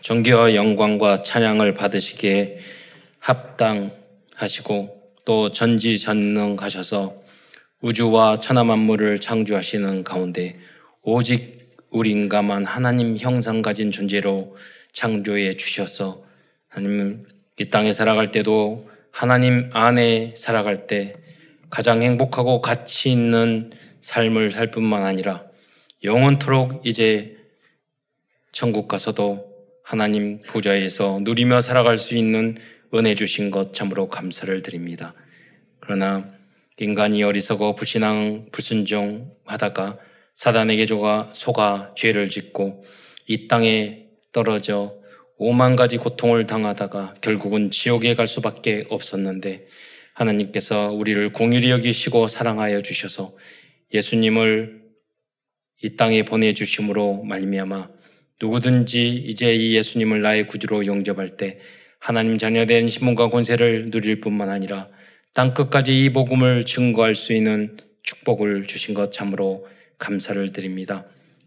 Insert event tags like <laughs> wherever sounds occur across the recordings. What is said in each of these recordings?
존귀와 영광과 찬양을 받으시기에 합당하시고 또 전지전능하셔서 우주와 천하 만물을 창조하시는 가운데 오직 인간만 하나님 형상 가진 존재로 창조해 주셔서 하나님 이 땅에 살아갈 때도 하나님 안에 살아갈 때 가장 행복하고 가치 있는 삶을 살 뿐만 아니라 영원토록 이제 천국 가서도 하나님 보좌에서 누리며 살아갈 수 있는 은혜 주신 것 참으로 감사를 드립니다. 그러나 인간이 어리석어 불신앙, 불순종하다가 사단에게 조가 속아 죄를 짓고 이 땅에 떨어져 오만 가지 고통을 당하다가 결국은 지옥에 갈 수밖에 없었는데 하나님께서 우리를 공일히 여기시고 사랑하여 주셔서 예수님을 이 땅에 보내주심으로 말미암아 누구든지 이제 이 예수님을 나의 구주로 영접할 때 하나님 자녀된 신문과 권세를 누릴 뿐만 아니라 땅 끝까지 이 복음을 증거할 수 있는 축복을 주신 것 참으로 감사를 드립니다.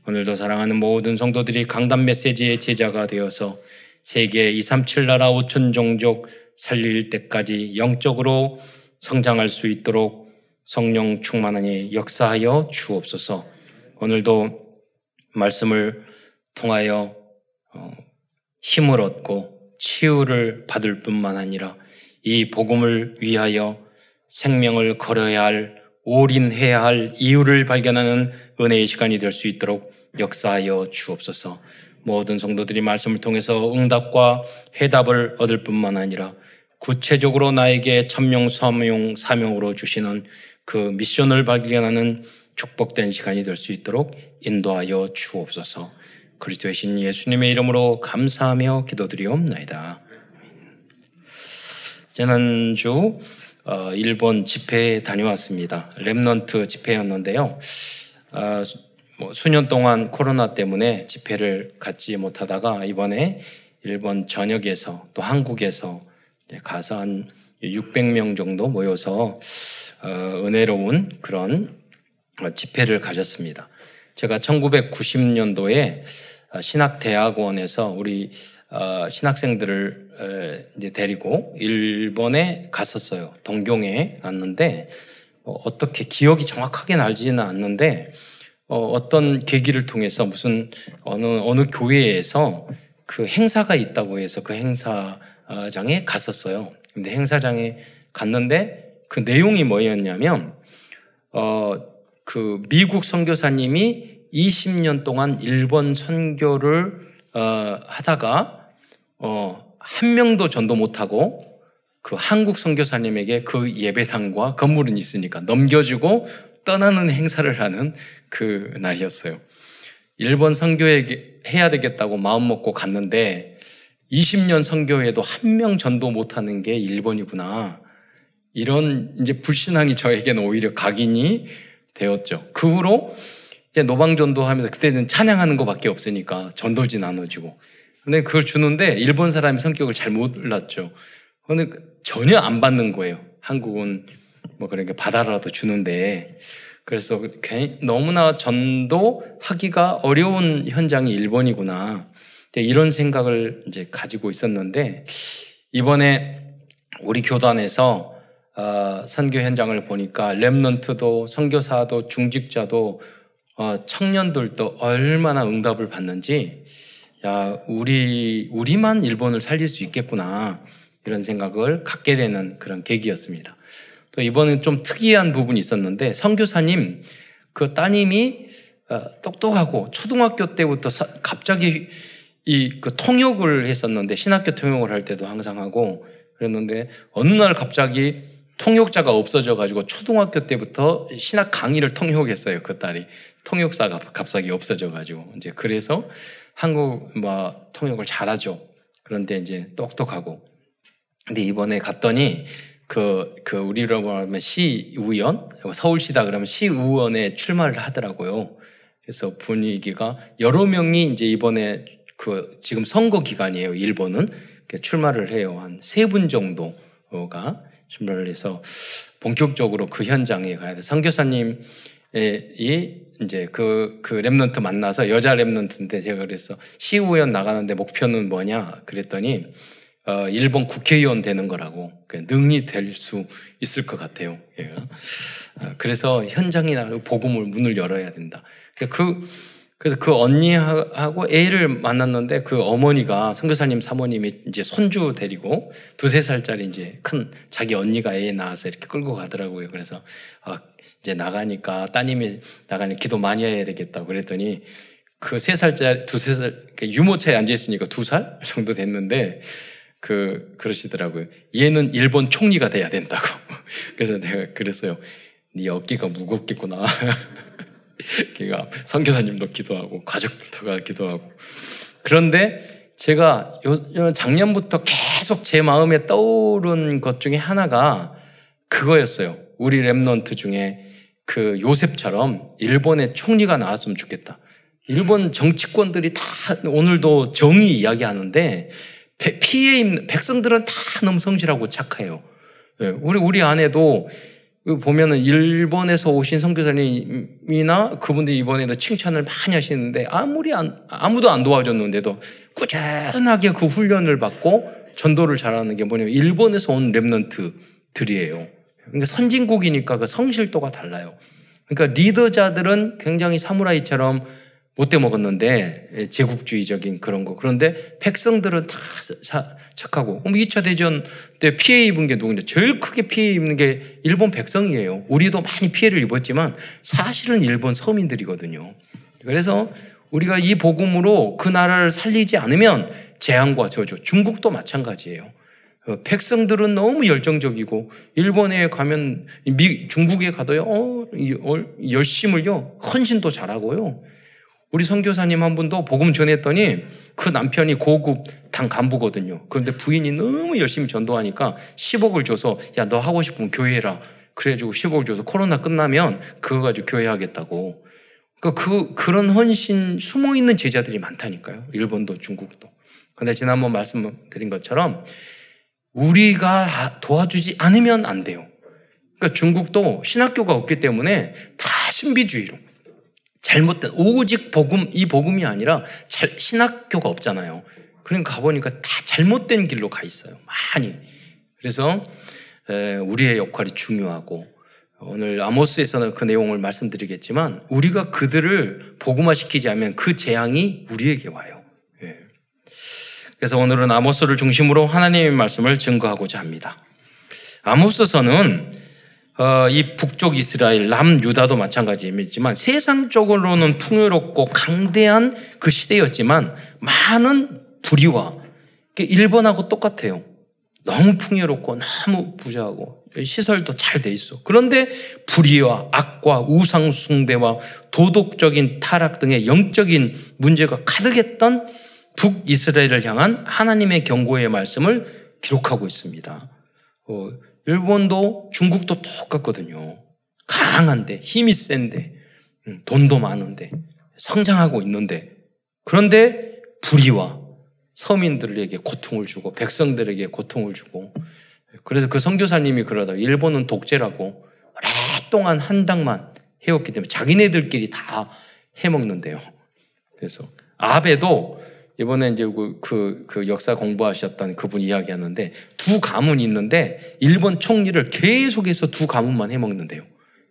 오늘도 사랑하는 모든 성도들이 강단 메시지의 제자가 되어서 세계 237 나라 5천 종족 살릴 때까지 영적으로 성장할 수 있도록 성령 충만하니 역사하여 주옵소서. 오늘도 말씀을 통하여 어, 힘을 얻고 치유를 받을 뿐만 아니라 이 복음을 위하여 생명을 걸어야 할 올인해야 할 이유를 발견하는 은혜의 시간이 될 수 있도록 역사하여 주옵소서. 모든 성도들이 말씀을 통해서 응답과 해답을 얻을 뿐만 아니라 구체적으로 나에게 천명 사명 사명으로 주시는 그 미션을 발견하는 축복된 시간이 될 수 있도록 인도하여 주옵소서. 그리스도이신 예수님의 이름으로 감사하며 기도드리옵나이다. 지난주 어, 일본 집회에 다녀왔습니다. remnant 집회였는데요. 어, 뭐 수년 동안 코로나 때문에 집회를 갖지 못하다가 이번에 일본 전역에서 또 한국에서 가서 한 600명 정도 모여서 어, 은혜로운 그런 집회를 가졌습니다. 제가 1990년도에 신학대학원에서 우리 신학생들을 이제 데리고 일본에 갔었어요. 동경에 갔는데 어, 어떻게 기억이 정확하게 나지는 않는데 어, 떤 계기를 통해서 무슨 어느 어느 교회에서 그 행사가 있다고 해서 그 행사장에 갔었어요. 근데 행사장에 갔는데 그 내용이 뭐였냐면 어 그 미국 선교사님이 20년 동안 일본 선교를 어, 하다가 어, 한 명도 전도 못하고 그 한국 선교사님에게 그 예배당과 건물은 있으니까 넘겨주고 떠나는 행사를 하는 그 날이었어요. 일본 선교에 해야 되겠다고 마음 먹고 갔는데 20년 선교에도 한 명 전도 못하는 게 일본이구나. 이런 이제 불신앙이 저에게는 오히려 각인이 되었죠. 그 후로 노방전도 하면서 그때는 찬양하는 것밖에 없으니까 전도지 나눠주고. 근데 그걸 주는데 일본 사람이 성격을 잘 몰랐죠. 근데 전혀 안 받는 거예요. 한국은 뭐 그러니까 받아라도 주는데 그래서 너무나 전도하기가 어려운 현장이 일본이구나. 이런 생각을 이제 가지고 있었는데 이번에 우리 교단에서 어, 선교 현장을 보니까 렘넌트도 선교사도 중직자도 어, 청년들도 얼마나 응답을 받는지 야 우리 우리만 일본을 살릴 수 있겠구나 이런 생각을 갖게 되는 그런 계기였습니다. 또 이번엔 좀 특이한 부분이 있었는데 선교사님 그 따님이 어, 똑똑하고 초등학교 때부터 갑자기 이 그 통역을 했었는데 신학교 통역을 할 때도 항상 하고 그랬는데 어느 날 갑자기 통역자가 없어져 가지고 초등학교 때부터 신학 강의를 통역했어요 그 딸이 통역사가 갑자기 없어져 가지고 이제 그래서 한국 뭐 통역을 잘하죠 그런데 이제 똑똑하고 근데 이번에 갔더니 그, 그, 우리로 말하면 시의원, 서울시다 그러면 시의원에 출마를 하더라고요. 그래서 분위기가 여러 명이 이제 이번에 그 지금 선거 기간이에요. 일본은 출마를 해요. 한 세 분 정도가 출마를 해서 본격적으로 그 현장에 가야 돼. 선교사님이 이제 그, 그 랩런트 만나서 여자 랩런트인데 제가 그래서 시의원 나가는데 목표는 뭐냐 그랬더니 어, 일본 국회의원 되는 거라고 능이 될 수 있을 것 같아요. 예. 어, 그래서 현장이나 복음을 문을 열어야 된다. 그 그래서 그 언니하고 A를 만났는데 그 어머니가 선교사님 사모님이 이제 손주 데리고 두세 살짜리 이제 큰 자기 언니가 애 낳아서 이렇게 끌고 가더라고요. 그래서 아, 이제 나가니까 따님이 나가니 기도 많이 해야 되겠다고 그랬더니 그 세 살짜리 두세 살 유모차에 앉아 있으니까 두 살 <laughs> 정도 됐는데 그 그러시더라고요. 얘는 일본 총리가 돼야 된다고. <laughs> 그래서 내가 그랬어요. 네 어깨가 무겁겠구나. <laughs> 걔가 선교사님도 기도하고 가족부터가 기도하고 그런데 제가 요, 작년부터 계속 제 마음에 떠오른 것 중에 하나가 그거였어요. 우리 remnant 중에 그 요셉처럼 일본의 총리가 나왔으면 좋겠다. 일본 정치권들이 다 오늘도 정의 이야기하는데 피해 입는 백성들은 다 너무 성실하고 착해요. 예, 우리 우리 안에도 보면은 일본에서 오신 선교사님이나 그분들 이번에도 칭찬을 많이 하시는데 아무리 안, 아무도 안 도와줬는데도 꾸준하게 그 훈련을 받고 전도를 잘하는 게 뭐냐면 일본에서 온 remnant들이에요. 그러니까 선진국이니까 그 성실도가 달라요. 그러니까 리더자들은 굉장히 사무라이처럼 못돼 먹었는데 예, 제국주의적인 그런 거. 그런데 백성들은 다 사, 착하고. 그럼 2차 대전 때 피해 입은 게 누군데? 제일 크게 피해 입는 게 일본 백성이에요. 우리도 많이 피해를 입었지만 사실은 일본 서민들이거든요. 그래서 우리가 이 복음으로 그 나라를 살리지 않으면 재앙과 저주. 중국도 마찬가지예요. 어, 백성들은 너무 열정적이고 일본에 가면 미, 중국에 가도요 어, 열심을요 헌신도 잘하고요 우리 선교사님 한 분도 복음 전했더니 그 남편이 고급 당 간부거든요. 그런데 부인이 너무 열심히 전도하니까 10억을 줘서 야 너 하고 싶으면 교회해라. 그래가지고 10억을 줘서 코로나 끝나면 그거 가지고 교회 하겠다고. 그러니까 그 그런 헌신 숨어 있는 제자들이 많다니까요. 일본도 중국도. 근데 지난번 말씀드린 것처럼 우리가 도와주지 않으면 안 돼요. 그러니까 중국도 신학교가 없기 때문에 다 신비주의로 잘못된 오직 복음 이 복음이 아니라 잘, 신학교가 없잖아요. 그러니까 가보니까 다 잘못된 길로 가 있어요. 많이. 그래서 에, 우리의 역할이 중요하고 오늘 아모스에서는 그 내용을 말씀드리겠지만 우리가 그들을 복음화시키지 않으면 그 재앙이 우리에게 와요. 예. 그래서 오늘은 아모스를 중심으로 하나님의 말씀을 증거하고자 합니다. 아모스서는 어, 이 북쪽 이스라엘, 남유다도 마찬가지이지만 세상적으로는 풍요롭고 강대한 그 시대였지만 많은 불의와 일본하고 똑같아요. 너무 풍요롭고 너무 부자하고 시설도 잘 돼 있어. 그런데 불의와 악과 우상 숭배와 도덕적인 타락 등의 영적인 문제가 가득했던 북이스라엘을 향한 하나님의 경고의 말씀을 기록하고 있습니다. 어, 일본도 중국도 똑같거든요. 강한데, 힘이 센데, 음, 돈도 많은데, 성장하고 있는데, 그런데 불의와 서민들에게 고통을 주고, 백성들에게 고통을 주고, 그래서 그 선교사님이 그러다 일본은 독재라고 오랫동안 한 당만 해왔기 때문에 자기네들끼리 다 해먹는데요. 그래서 아베도 이번에 이제 그, 그, 그 역사 공부하셨던 그분 이야기하는데 두 가문이 있는데 일본 총리를 계속해서 두 가문만 해먹는데요.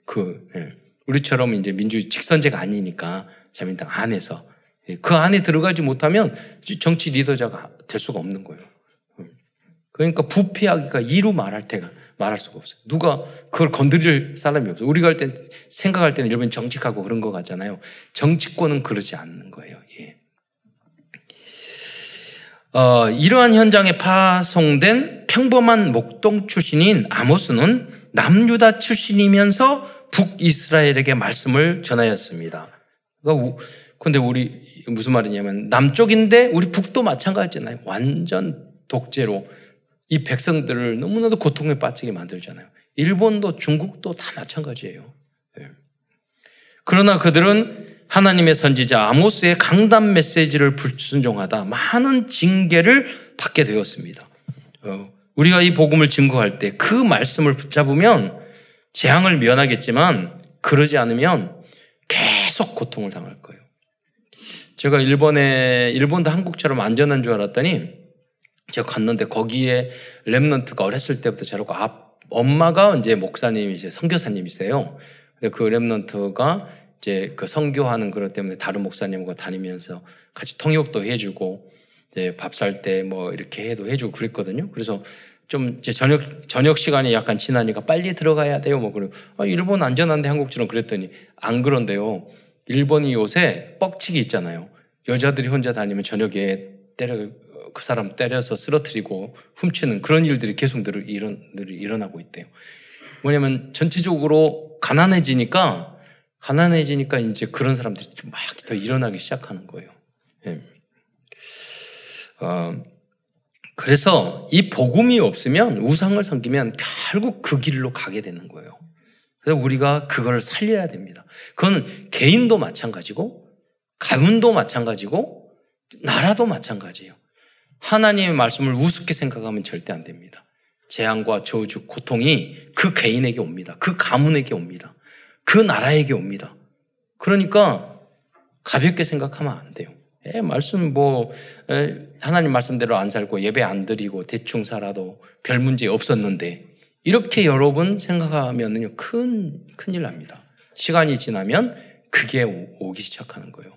그, 예. 우리처럼 이제 민주주의 직선제가 아니니까 자민당 안에서 예. 그 안에 들어가지 못하면 정치 리더자가 될 수가 없는 거예요. 음. 그러니까 부패하기가 이루 말할 때가 말할 수가 없어요. 누가 그걸 건드릴 사람이 없어요. 우리가 할 때, 생각할 때는 일본 정직하고 그런 거 같잖아요. 정치권은 그러지 않는 거예요. 예. 어, 이러한 현장에 파송된 평범한 목동 출신인 아모스는 남유다 출신이면서 북이스라엘에게 말씀을 전하였습니다. 그러니까 근데 우리 무슨 말이냐면 남쪽인데 우리 북도 마찬가지잖아요. 완전 독재로 이 백성들을 너무나도 고통에 빠지게 만들잖아요. 일본도 중국도 다 마찬가지예요. 네. 그러나 그들은 하나님의 선지자 아모스의 강단 메시지를 불순종하다 많은 징계를 받게 되었습니다. 어, 우리가 이 복음을 증거할 때 그 말씀을 붙잡으면 재앙을 면하겠지만 그러지 않으면 계속 고통을 당할 거예요. 제가 일본에 일본도 한국처럼 안전한 줄 알았더니 제가 갔는데 거기에 랩런트가 어렸을 때부터 저렇고 앞 엄마가 이제 목사님이세요 선교사님이세요. 근데 그 랩런트가 이제 그 선교하는 그것 때문에 다른 목사님과 다니면서 같이 통역도 해주고 이제 밥 살 때 뭐 이렇게 해도 해주고 그랬거든요. 그래서 좀 이제 저녁 저녁 시간이 약간 지나니까 빨리 들어가야 돼요. 뭐 그래. 아, 일본 안전한데 한국처럼 그랬더니 안 그런데요. 일본이 요새 뻑치기 있잖아요. 여자들이 혼자 다니면 저녁에 때려 그 사람 때려서 쓰러뜨리고 훔치는 그런 일들이 계속 늘 일어나고 있대요. 뭐냐면 전체적으로 가난해지니까 가난해지니까 이제 그런 사람들이 막 더 일어나기 시작하는 거예요. 네. 어, 그래서 이 복음이 없으면 우상을 섬기면 결국 그 길로 가게 되는 거예요. 그래서 우리가 그걸 살려야 됩니다. 그건 개인도 마찬가지고 가문도 마찬가지고 나라도 마찬가지예요. 하나님의 말씀을 우습게 생각하면 절대 안 됩니다. 재앙과 저주, 고통이 그 개인에게 옵니다. 그 가문에게 옵니다. 그 나라에게 옵니다. 그러니까 가볍게 생각하면 안 돼요. 예, 말씀 뭐 에, 하나님 말씀대로 안 살고 예배 안 드리고 대충 살아도 별 문제 없었는데 이렇게 여러분 생각하면은요 큰 큰일 납니다. 시간이 지나면 그게 오, 기 시작하는 거예요.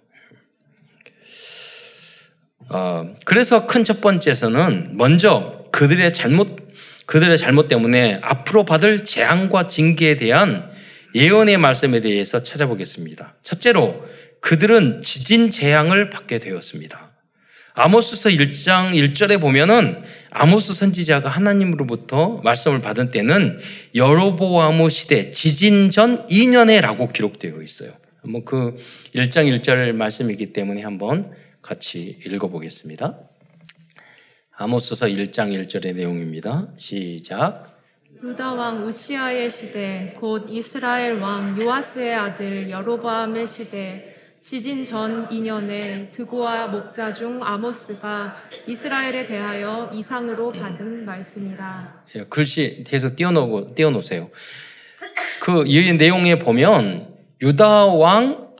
어, 그래서 큰 첫 번째에서는 먼저 그들의 잘못 그들의 잘못 때문에 앞으로 받을 재앙과 징계에 대한 예언의 말씀에 대해서 찾아보겠습니다. 첫째로 그들은 지진 재앙을 받게 되었습니다. 아모스서 1장 1절에 보면은 아모스 선지자가 하나님으로부터 말씀을 받은 때는 여로보아모 시대 지진 전 2년에라고 기록되어 있어요. 한번 그 1장 1절 말씀이기 때문에 한번 같이 읽어보겠습니다. 아모스서 1장 1절의 내용입니다. 시작. 유다 왕 우시아의 시대 곧 이스라엘 왕 요아스의 아들 여로보암의 시대 지진 전 2년에 드고와 목자 중 아모스가 이스라엘에 대하여 이상으로 받은 말씀이라. 예, 글씨 뒤에서 띄워놓고 띄워놓으세요. 그 이 내용에 보면 유다 왕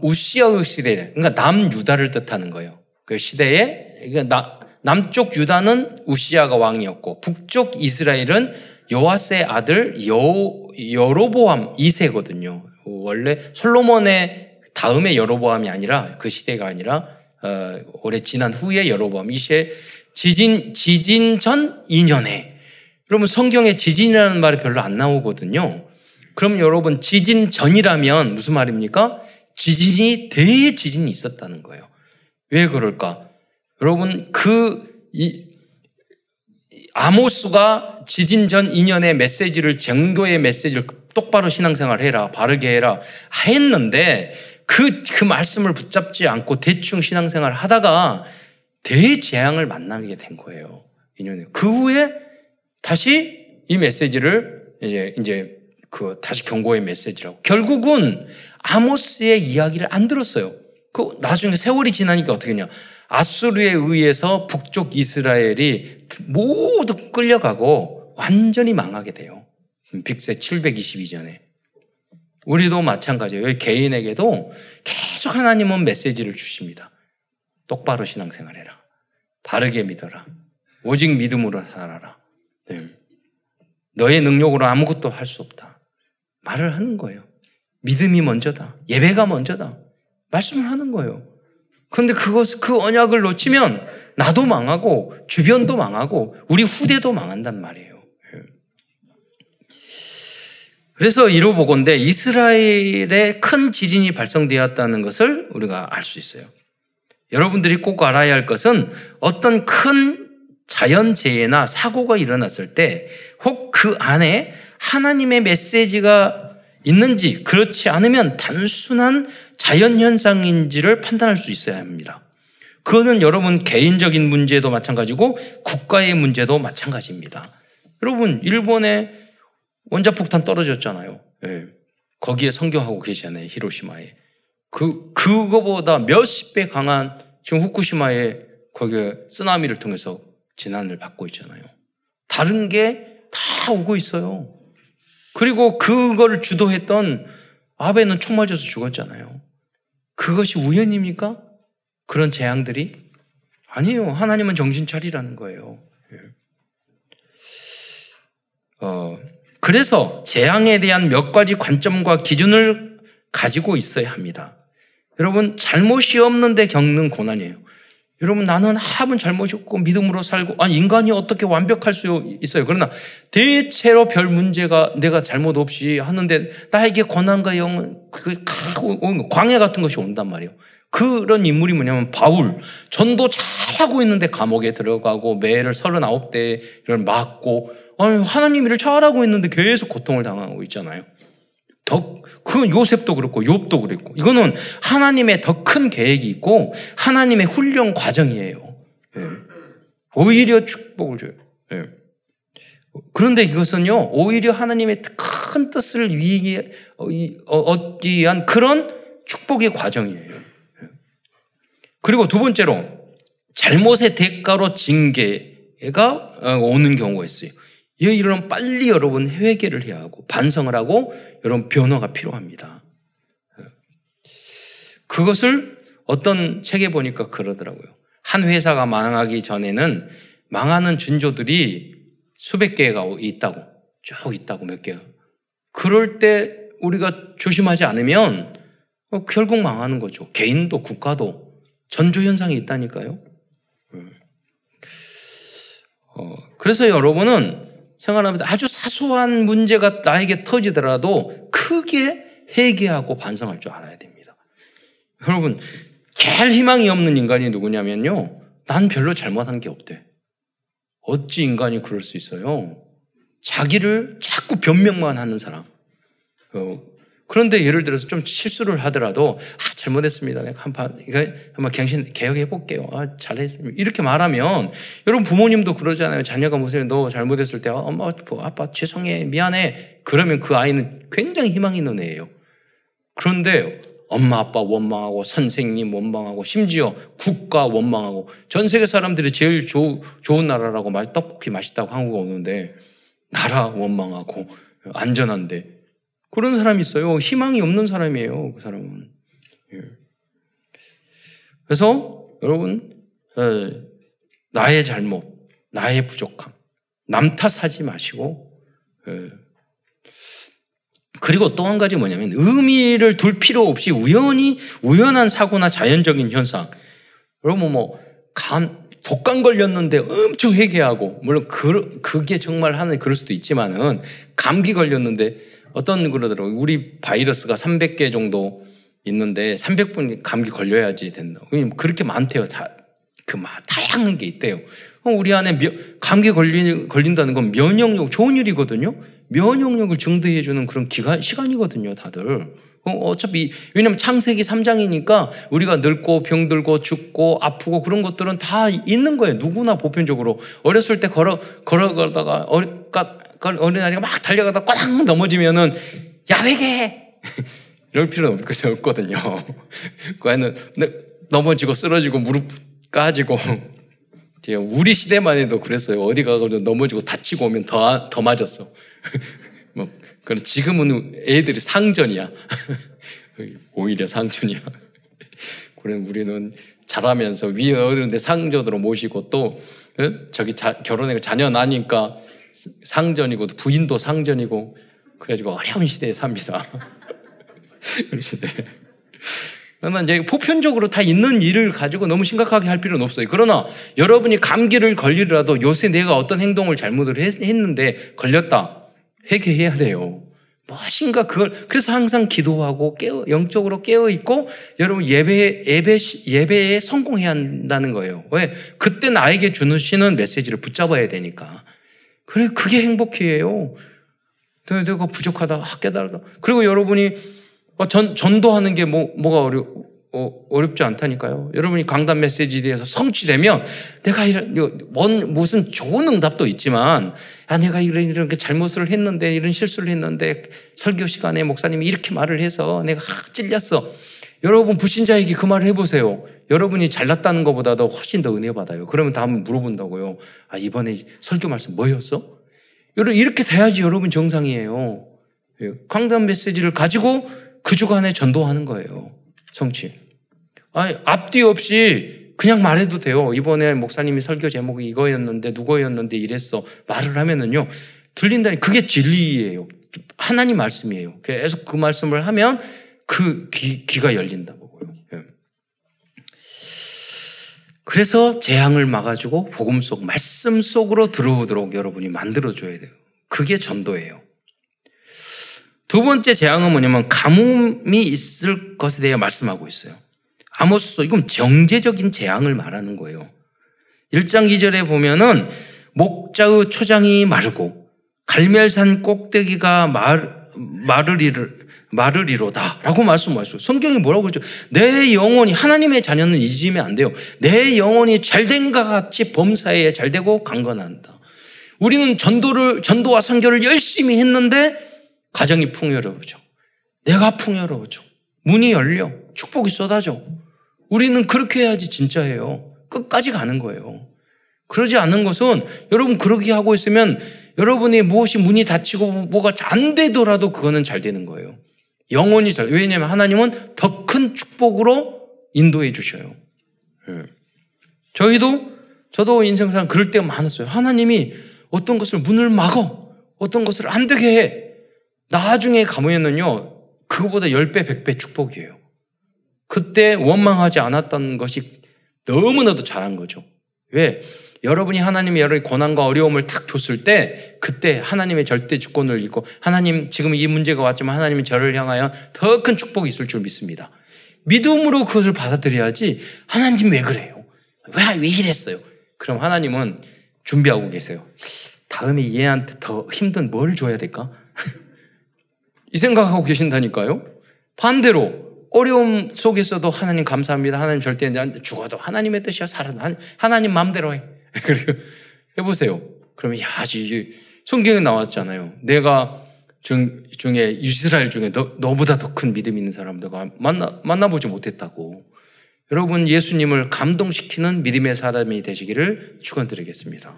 우시아의 시대, 그러니까 남 유다를 뜻하는 거예요. 그 시대에 그러니까 남쪽 유다는 우시아가 왕이었고 북쪽 이스라엘은 요아스의 아들 여, 여로보암 2세거든요. 원래 솔로몬의 다음에 여로보암이 아니라 그 시대가 아니라 어, 오래 지난 후에 여로보암 이시에 지진 지진 전 2년에 그러면 성경에 지진이라는 말이 별로 안 나오거든요. 그럼 여러분 지진 전이라면 무슨 말입니까? 지진이 대지진이 있었다는 거예요. 왜 그럴까? 여러분 그 이, 아모스가 지진 전 2년의 메시지를 정교의 메시지를 똑바로 신앙생활 해라 바르게 해라 했는데 그, 그 말씀을 붙잡지 않고 대충 신앙생활 하다가 대재앙을 만나게 된 거예요. 인연에. 그 후에 다시 이 메시지를 이제, 이제 그 다시 경고의 메시지라고. 결국은 아모스의 이야기를 안 들었어요. 그 나중에 세월이 지나니까 어떻게 했냐. 아수르에 의해서 북쪽 이스라엘이 모두 끌려가고 완전히 망하게 돼요. 빅세 722년에. 우리도 마찬가지예요. 개인에게도 계속 하나님은 메시지를 주십니다. 똑바로 신앙생활 해라. 바르게 믿어라. 오직 믿음으로 살아라. 네. 너의 능력으로 아무것도 할 수 없다. 말을 하는 거예요. 믿음이 먼저다. 예배가 먼저다. 말씀을 하는 거예요. 그런데 그것, 그 언약을 놓치면 나도 망하고 주변도 망하고 우리 후대도 망한단 말이에요. 그래서 이로 보건대 이스라엘에 큰 지진이 발생되었다는 것을 우리가 알 수 있어요. 여러분들이 꼭 알아야 할 것은 어떤 큰 자연재해나 사고가 일어났을 때 혹 그 안에 하나님의 메시지가 있는지 그렇지 않으면 단순한 자연현상인지를 판단할 수 있어야 합니다. 그거는 여러분 개인적인 문제도 마찬가지고 국가의 문제도 마찬가지입니다. 여러분, 일본의 원자폭탄 떨어졌잖아요. 예. 거기에 성경하고 계시잖아요. 히로시마에. 그, 그거보다 몇십 배 강한 지금 후쿠시마에 거기에 쓰나미를 통해서 재난을 받고 있잖아요. 다른 게 다 오고 있어요. 그리고 그걸 주도했던 아베는 총 맞아서 죽었잖아요. 그것이 우연입니까? 그런 재앙들이? 아니에요. 하나님은 정신 차리라는 거예요. 예. 어, 그래서 재앙에 대한 몇 가지 관점과 기준을 가지고 있어야 합니다. 여러분, 잘못이 없는데 겪는 고난이에요. 여러분, 나는 합은 잘못이 없고 믿음으로 살고, 아, 인간이 어떻게 완벽할 수 있어요. 그러나 대체로 별 문제가 내가 잘못 없이 하는데 나에게 고난과 영, 그, 광해 같은 것이 온단 말이에요. 그런 인물이 뭐냐면 바울. 전도 잘하고 있는데 감옥에 들어가고 매를 39대를 맞고, 아니, 하나님 일을 잘하고 있는데 계속 고통을 당하고 있잖아요. 더, 그 요셉도 그렇고 욥도 그랬고 이거는 하나님의 더 큰 계획이 있고 하나님의 훈련 과정이에요. 예. 오히려 축복을 줘요. 예. 그런데 이것은요 오히려 하나님의 큰 뜻을 위해 어, 어, 얻기 위한 그런 축복의 과정이에요. 예. 그리고 두 번째로 잘못의 대가로 징계가 어, 오는 경우가 있어요. 이런 빨리 여러분 회개를 해야 하고 반성을 하고 여러분 변화가 필요합니다. 그것을 어떤 책에 보니까 그러더라고요. 한 회사가 망하기 전에는 망하는 준조들이 수백 개가 있다고 쭉 있다고 몇 개가. 그럴 때 우리가 조심하지 않으면 결국 망하는 거죠. 개인도 국가도 전조 현상이 있다니까요. 어, 그래서 여러분은 생활하면서 아주 사소한 문제가 나에게 터지더라도 크게 회개하고 반성할 줄 알아야 됩니다. 여러분, 제일 희망이 없는 인간이 누구냐면요. 난 별로 잘못한 게 없대. 어찌 인간이 그럴 수 있어요? 자기를 자꾸 변명만 하는 사람. 어, 그런데 예를 들어서 좀 실수를 하더라도 아, 잘못했습니다. 내가 한번 이거 한번 갱신 개혁해 볼게요. 아, 잘했습니다. 이렇게 말하면 여러분 부모님도 그러잖아요. 자녀가 무슨 너 잘못했을 때 아, 엄마 아빠 죄송해 미안해. 그러면 그 아이는 굉장히 희망 있는 애예요. 그런데 엄마 아빠 원망하고 선생님 원망하고 심지어 국가 원망하고 전 세계 사람들이 제일 조, 좋은 나라라고 말 떡볶이 맛있다고 한국 오는데 나라 원망하고 안전한데 그런 사람이 있어요. 희망이 없는 사람이에요. 그 사람은. 예. 그래서 여러분 예, 나의 잘못, 나의 부족함, 남 탓하지 마시고 예. 그리고 또 한 가지 뭐냐면 의미를 둘 필요 없이 우연히 우연한 사고나 자연적인 현상. 여러분 뭐감 독감 걸렸는데 엄청 회개하고 물론 그, 그게 정말 하는 그럴 수도 있지만은 감기 걸렸는데 어떤 그러더라고요. 우리 바이러스가 300개 정도 있는데 300분 감기 걸려야지 된다. 그렇게 많대요. 다, 그, 다양한 게 있대요. 우리 안에 감기 걸리, 걸린다는 건 면역력, 좋은 일이거든요. 면역력을 증대해주는 그런 기간, 시간이거든요, 다들. 어, 어차피, 왜냐면 창세기 3장이니까 우리가 늙고 병들고 죽고 아프고 그런 것들은 다 있는 거예요. 누구나 보편적으로. 어렸을 때 걸어, 걸어가다가, 어 린아이가 막 달려가다 꽉 넘어지면은, 야, 왜게 <laughs> 이럴 필요는 없거든요. <laughs> 그 애는 넘어지고 쓰러지고 무릎 까지고. <laughs> 우리 시대만 해도 그랬어요. 어디 가고 넘어지고 다치고 오면 더, 더 맞았어. 뭐, 그럼 지금은 애들이 상전이야. 오히려 상전이야. 그래 우리는 자라면서 위에 어른데 상전으로 모시고 또 저기 자, 결혼해고 자녀 나니까 상전이고 부인도 상전이고 그래가지고 어려운 시대에 삽니다. 우리 시대. 그러나 이제 보편적으로 다 있는 일을 가지고 너무 심각하게 할 필요는 없어요. 그러나 여러분이 감기를 걸리더라도 요새 내가 어떤 행동을 잘못을 했는데 걸렸다. 회개해야 돼요. 무엇인가 그걸 그래서 항상 기도하고 깨어 영적으로 깨어 있고 여러분 예배 예배 예배에 성공해야 한다는 거예요. 왜? 그때 나에게 주시는 메시지를 붙잡아야 되니까. 그래 그게 행복이에요. 내가 부족하다 깨달다. 그리고 여러분이 전 전도하는 게 뭐 뭐가 어려 어, 어렵지 않다니까요. 여러분이 강단 메시지에 대해서 성취되면 내가 이런, 뭔, 무슨 좋은 응답도 있지만, 아, 내가 이런, 이런 게 잘못을 했는데, 이런 실수를 했는데, 설교 시간에 목사님이 이렇게 말을 해서 내가 하, 찔렸어. 여러분, 불신자에게 그 말을 해보세요. 여러분이 잘났다는 것보다도 훨씬 더 은혜 받아요. 그러면 다음에 물어본다고요. 아, 이번에 설교 말씀 뭐였어? 여러분, 이렇게 돼야지 여러분 정상이에요. 예, 강단 메시지를 가지고 그 주간에 전도하는 거예요. 성취. 아, 앞뒤 없이 그냥 말해도 돼요. 이번에 목사님이 설교 제목이 이거였는데 누구였는데 이랬어. 말을 하면은요. 들린다니 그게 진리예요. 하나님 말씀이에요. 계속 그 말씀을 하면 그 귀, 귀가 열린다고요. 예. 그래서 재앙을 막아주고 복음 속 말씀 속으로 들어오도록 여러분이 만들어줘야 돼요. 그게 전도예요. 두 번째 재앙은 뭐냐면 가뭄이 있을 것에 대해 말씀하고 있어요. 아모스 이건 정제적인 재앙을 말하는 거예요. 1장 2절에 보면은 목자의 초장이 마르고 갈멜산 꼭대기가 말, 마르리를 마르리로다 라고 말씀하셨어요. 성경이 뭐라고 그러죠? 내 영혼이 하나님의 자녀는 잊으면 안 돼요. 내 영혼이 잘된과 같이 범사에 잘되고 강건한다. 우리는 전도를 전도와 선교를 열심히 했는데 가정이 풍요로워져. 내가 풍요로워져. 문이 열려. 축복이 쏟아져. 우리는 그렇게 해야지 진짜예요. 끝까지 가는 거예요. 그러지 않는 것은 여러분 그러게 하고 있으면 여러분이 무엇이 문이 닫히고 뭐가 안 되더라도 그거는 잘 되는 거예요. 영원히 잘. 왜냐하면 하나님은 더 큰 축복으로 인도해 주셔요. 예. 저희도 저도 인생상 그럴 때가 많았어요. 하나님이 어떤 것을 문을 막어, 어떤 것을 안 되게 해. 나중에 가면은요, 그거보다 10배, 100배 축복이에요. 그때 원망하지 않았던 것이 너무나도 잘한 거죠. 왜? 여러분이 하나님이 여러분의 고난과 어려움을 탁 줬을 때 그때 하나님의 절대 주권을 잃고 하나님 지금 이 문제가 왔지만 하나님이 저를 향하여 더 큰 축복이 있을 줄 믿습니다. 믿음으로 그것을 받아들여야지 하나님 왜 그래요? 왜, 왜 이랬어요? 그럼 하나님은 준비하고 계세요. 다음에 얘한테 더 힘든 뭘 줘야 될까? <laughs> 이 생각하고 계신다니까요. 반대로 어려움 속에서도 하나님 감사합니다. 하나님 절대 죽어도 하나님의 뜻이야 살아. 하나님 마음대로 해. <laughs> 그리고 해보세요. 그러면 야, 성경에 나왔잖아요. 내가 중, 중에 이스라엘 중에 너, 너보다 더 큰 믿음 있는 사람들과 만나 만나보지 못했다고. 여러분 예수님을 감동시키는 믿음의 사람이 되시기를 축원드리겠습니다.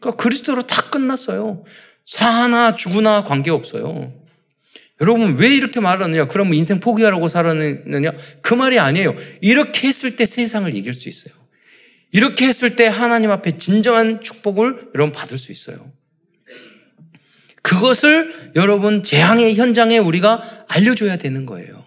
그러니까 그리스도로 다 끝났어요. 사나 죽으나 관계 없어요. 여러분 왜 이렇게 말하느냐? 그러면 인생 포기하라고 살았느냐? 그 말이 아니에요. 이렇게 했을 때 세상을 이길 수 있어요. 이렇게 했을 때 하나님 앞에 진정한 축복을 여러분 받을 수 있어요. 그것을 여러분 재앙의 현장에 우리가 알려줘야 되는 거예요.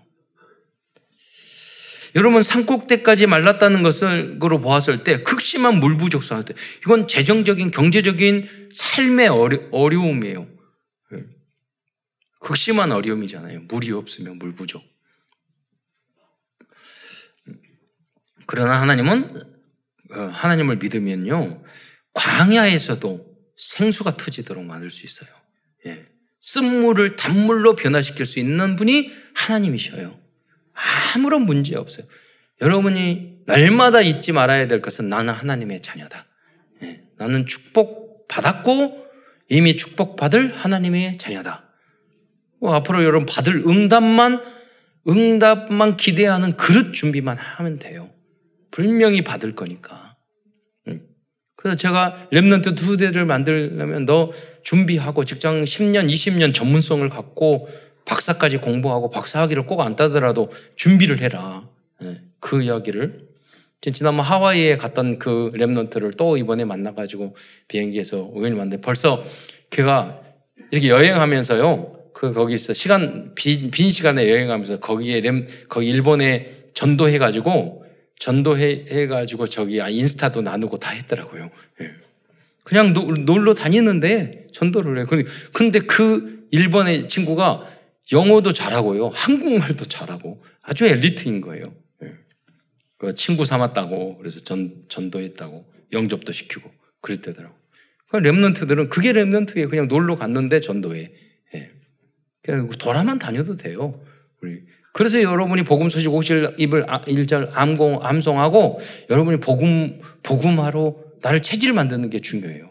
여러분 산꼭대까지 말랐다는 것으로 보았을 때 극심한 물 부족성할 때 이건 재정적인 경제적인 삶의 어려, 어려움이에요. 극심한 어려움이잖아요. 물이 없으면 물 부족. 그러나 하나님은 어, 하나님을 믿으면요 광야에서도 생수가 터지도록 만들 수 있어요. 예. 쓴물을 단물로 변화시킬 수 있는 분이 하나님이셔요. 아무런 문제 없어요. 여러분이 날마다 잊지 말아야 될 것은 나는 하나님의 자녀다. 예. 나는 축복 받았고 이미 축복 받을 하나님의 자녀다. 뭐 앞으로 여러분 받을 응답만 응답만 기대하는 그릇 준비만 하면 돼요. 분명히 받을 거니까. 그래서 제가 Remnant 후대를 만들려면 너 준비하고 직장 10년, 20년 전문성을 갖고 박사까지 공부하고 박사학위를 꼭 안 따더라도 준비를 해라. 예, 그 이야기를. 지난번 하와이에 갔던 그 Remnant를 또 이번에 만나가지고 비행기에서 우연히 만났는데 벌써 걔가 이렇게 여행하면서요. 그 거기서 시간 빈, 빈 시간에 여행하면서 거기에 램 거기 일본에 전도해가지고 전도해가지고 저기 아, 인스타도 나누고 다 했더라고요. 예. 그냥 노, 놀러 다니는데 전도를 해. 근데 그 일본의 친구가 영어도 잘하고요, 한국말도 잘하고 아주 엘리트인 거예요. 예. 그 친구 삼았다고 그래서 전 전도했다고 영접도 시키고 그랬대더라고. 그 Remnant들은 그게 Remnant에 그냥 놀러 갔는데 전도해. 그냥 돌아만 다녀도 돼요. 우리. 그래서 여러분이 복음 소식 오실 입을 1절 아, 암공, 암송하고 여러분이 복음, 복음하러 나를 체질 만드는 게 중요해요.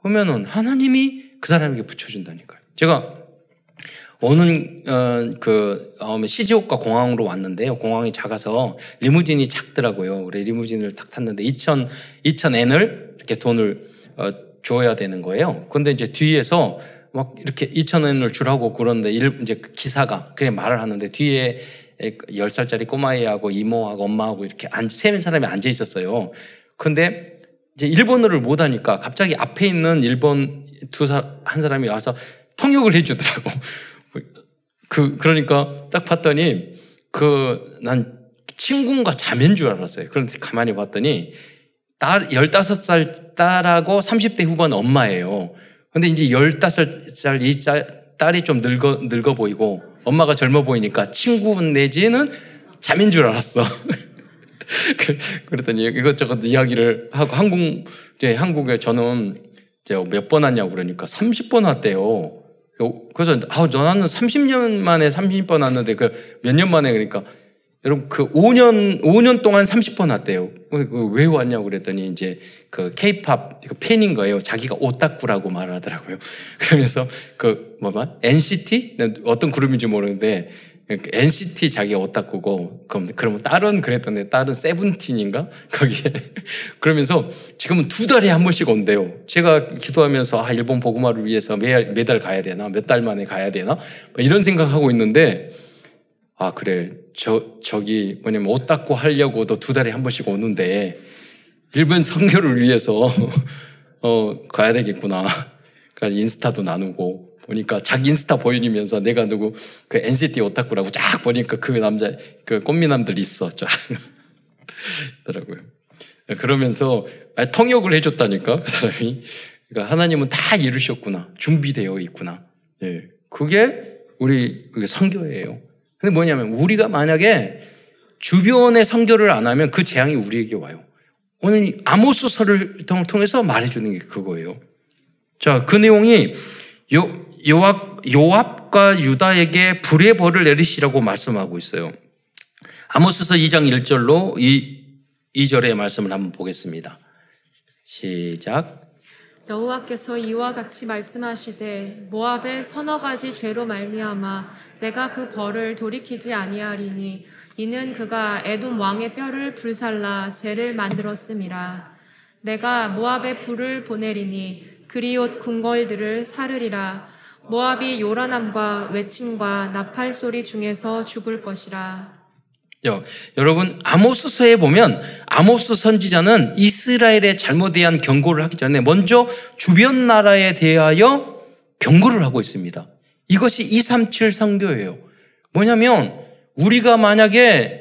그러면은 하나님이 그 사람에게 붙여준다니까요. 제가 오는 어, 그 어, 시즈오카 공항으로 왔는데요. 공항이 작아서 리무진이 작더라고요. 그래 리무진을 탁 탔는데 2천 2천 엔을 이렇게 돈을 어, 줘야 되는 거예요. 근데 이제 뒤에서 막 이렇게 2천 원을 주라고 그러는데 일, 이제 그 기사가 그냥 말을 하는데 뒤에 10살짜리 꼬마애하고 이모하고 엄마하고 이렇게 안, 세 사람이 앉아 있었어요. 근데 이제 일본어를 못하니까 갑자기 앞에 있는 일본 두한 사람이 와서 통역을 해주더라고. <laughs> 그, 그러니까 딱 봤더니 그, 난 친구인가 자매인 줄 알았어요. 그런데 가만히 봤더니 딸, 15살 딸하고 30대 후반 엄마예요. 근데 이제 15살 이 딸이 좀 늙어, 늙어 보이고 엄마가 젊어 보이니까 친구 내지는 자매인 줄 알았어. <laughs> 그, 그랬더니 이것저것 이야기를 하고 한국, 이제 한국에 저는 몇번 왔냐고 그러니까 30번 왔대요. 그래서 아, 나는 30년 만에 30번 왔는데 그 몇 년 만에 그러니까 여러분 그 5년 5년 동안 30번 왔대요. 왜 왔냐고 그랬더니 이제 그 K-팝 그 팬인 거예요. 자기가 오타쿠라고 말하더라고요. <laughs> 그러면서 그 뭐봐 NCT 어떤 그룹인지 모르는데 NCT 자기 오타쿠고 그럼 그러면 딸은 그랬던데 딸은 세븐틴인가 <laughs> 거기에 그러면서 지금은 두 달에 한 번씩 온대요. 제가 기도하면서 아 일본 보고마를 위해서 매, 매달 가야 되나 몇 달 만에 가야 되나 이런 생각하고 있는데 아 그래 저 저기 뭐냐면 옷 닦고 하려고도 두 달에 한 번씩 오는데 일본 선교를 위해서 <laughs> 어 가야 되겠구나. 그러니까 인스타도 나누고 보니까 자기 인스타 보이면서 내가 누구 그 NCT 오타쿠라고 쫙 보니까 그 남자 그 꽃미남들 있어 쫙 더라고요. 그러면서 통역을 해줬다니까 그 사람이 그러니까 하나님은 다 이루셨구나 준비되어 있구나. 예, 그게 우리 그게 성교예요. 근데 뭐냐면 우리가 만약에 주변의 성교를 안 하면 그 재앙이 우리에게 와요. 오늘 아모스서를 통해서 말해주는 게 그거예요. 자, 그 내용이 요, 요압, 요압과 유다에게 불의 벌을 내리시라고 말씀하고 있어요. 아모스서 2장 1절로 2, 2절의 말씀을 한번 보겠습니다. 시작. 여호와께서 이와 같이 말씀하시되 모압의 서너 가지 죄로 말미암아 내가 그 벌을 돌이키지 아니하리니 이는 그가 에돔 왕의 뼈를 불살라 죄를 만들었음이라. 내가 모압의 불을 보내리니 그리옷 궁궐들을 사르리라. 모압이 요란함과 외침과 나팔 소리 중에서 죽을 것이라 여, 여러분 아모스서에 보면 아모스 선지자는 이스라엘의 잘못에 대한 경고를 하기 전에 먼저 주변 나라에 대하여 경고를 하고 있습니다. 이것이 237 성교예요. 뭐냐면 우리가 만약에